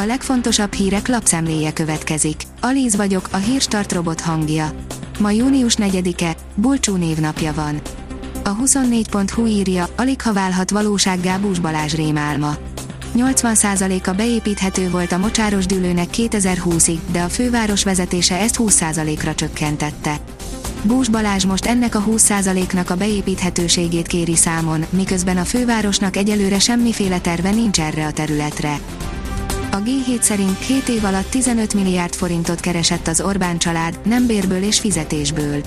A legfontosabb hírek lapszemléje következik. Alíz vagyok, a hírstart robot hangja. Ma június 4-e, Bulcsú névnapja van. A 24.hu írja, alig ha válhat valósággá Bús Balázs rémálma. 80%-a beépíthető volt a mocsáros dűlőnek 2020-ig, de a főváros vezetése ezt 20%-ra csökkentette. Bús Balázs most ennek a 20%-nak a beépíthetőségét kéri számon, miközben a fővárosnak egyelőre semmiféle terve nincs erre a területre. A G7 szerint 7 év alatt 15 milliárd forintot keresett az Orbán család, nem bérből és fizetésből.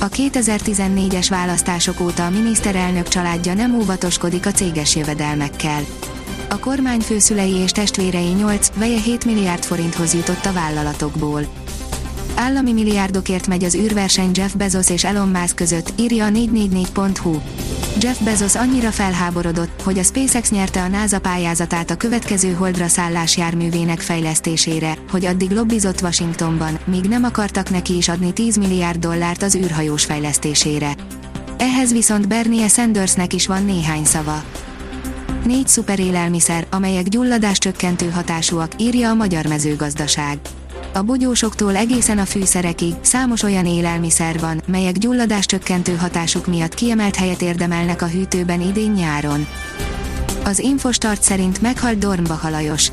A 2014-es választások óta a miniszterelnök családja nem óvatoskodik a céges jövedelmekkel. A kormány főszülei és testvérei 8, veje 7 milliárd forinthoz jutott a vállalatokból. Állami milliárdokért megy az űrverseny Jeff Bezos és Elon Musk között, írja a 444.hu. Jeff Bezos annyira felháborodott, hogy a SpaceX nyerte a NASA pályázatát a következő holdra szállás járművének fejlesztésére, hogy addig lobbizott Washingtonban, míg nem akartak neki is adni 10 milliárd dollárt az űrhajós fejlesztésére. Ehhez viszont Bernie Sandersnek is van néhány szava. Négy szuperélelmiszer, amelyek gyulladás csökkentő hatásúak, írja a Magyar Mezőgazdaság. A bogyósoktól egészen a fűszerekig számos olyan élelmiszer van, melyek gyulladás csökkentő hatásuk miatt kiemelt helyet érdemelnek a hűtőben idén-nyáron. Az Infostart szerint meghalt Dornbach Lajos.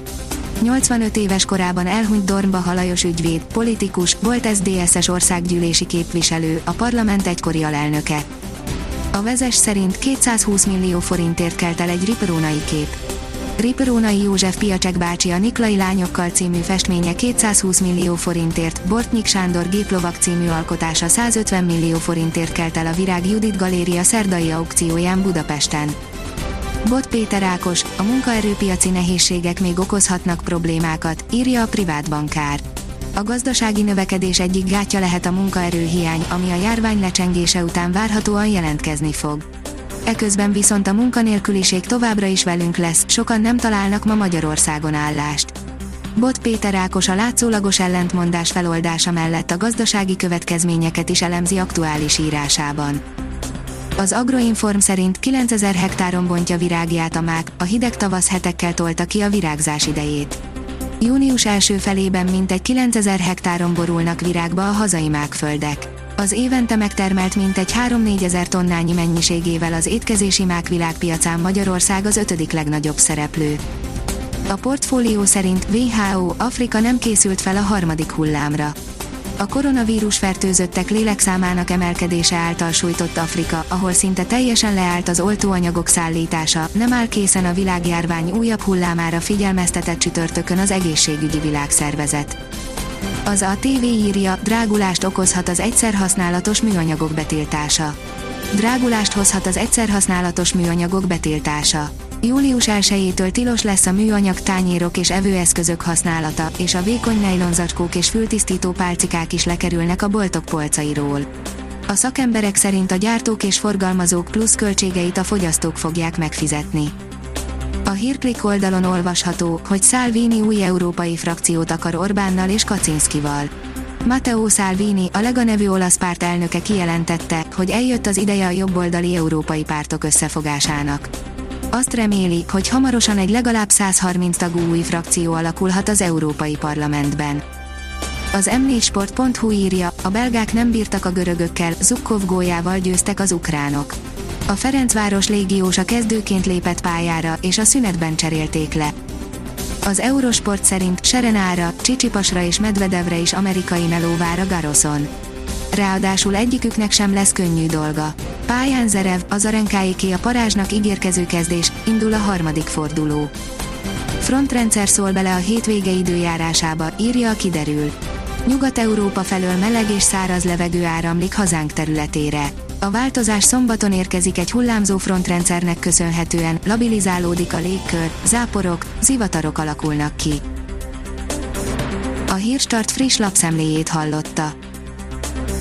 85 éves korában elhunyt Dornbach Lajos ügyvéd, politikus, volt SZDSZ-es országgyűlési képviselő, a parlament egykori alelnöke. A vezes szerint 220 millió forintért kelt el egy riperónai kép. Riperónai József Piacsek bácsi a Niklai Lányokkal című festménye 220 millió forintért, Bortnyik Sándor géplovak című alkotása 150 millió forintért kelt el a Virág Judit Galéria szerdai aukcióján Budapesten. Bot Péter Ákos, a munkaerőpiaci nehézségek még okozhatnak problémákat, írja a privát bankár. A gazdasági növekedés egyik gátja lehet a munkaerőhiány, ami a járvány lecsengése után várhatóan jelentkezni fog. Eközben viszont a munkanélküliség továbbra is velünk lesz, sokan nem találnak ma Magyarországon állást. Bot Péter Ákos a látszólagos ellentmondás feloldása mellett a gazdasági következményeket is elemzi aktuális írásában. Az Agroinform szerint 9000 hektáron bontja virágját a mák, a hideg tavasz hetekkel tolta ki a virágzás idejét. Június első felében mintegy 9000 hektáron borulnak virágba a hazai mákföldek. Az évente megtermelt mintegy 3-4 ezer tonnányi mennyiségével az étkezési mák világpiacán Magyarország az ötödik legnagyobb szereplő. A portfólió szerint WHO Afrika nem készült fel a harmadik hullámra. A koronavírus fertőzöttek lélekszámának emelkedése által sújtott Afrika, ahol szinte teljesen leállt az oltóanyagok szállítása, nem áll készen a világjárvány újabb hullámára figyelmeztetett csütörtökön az egészségügyi világszervezet. Az a TV írja, drágulást okozhat az egyszerhasználatos műanyagok betiltása. Drágulást hozhat az egyszerhasználatos műanyagok betiltása. Július 1-től tilos lesz a műanyag tányérok és evőeszközök használata, és a vékony nejlonzacskók és fültisztító pálcikák is lekerülnek a boltok polcairól. A szakemberek szerint a gyártók és forgalmazók plusz költségeit a fogyasztók fogják megfizetni. A hírklik oldalon olvasható, hogy Salvini új európai frakciót akar Orbánnal és Kaczynszkival. Matteo Salvini, a Lega nevű olasz párt elnöke kijelentette, hogy eljött az ideje a jobboldali európai pártok összefogásának. Azt reméli, hogy hamarosan egy legalább 130 tagú új frakció alakulhat az Európai Parlamentben. Az m4sport.hu írja, a belgák nem bírtak a görögökkel, Zukkov góljával győztek az ukránok. A Ferencváros légiósa kezdőként lépett pályára, és a szünetben cserélték le. Az Eurosport szerint Serenára, Csicsipasra és Medvedevre is amerikai meló vár a Garoszon. Ráadásul egyiküknek sem lesz könnyű dolga. Pályán Zerev, Azarenkáéké a parázsnak ígérkező kezdés, indul a harmadik forduló. Frontrendszer szól bele a hétvége időjárásába, írja a kiderül. Nyugat-Európa felől meleg és száraz levegő áramlik hazánk területére. A változás szombaton érkezik egy hullámzó frontrendszernek köszönhetően, labilizálódik a légkör, záporok, zivatarok alakulnak ki. A Hírstart friss lapszemléjét hallotta.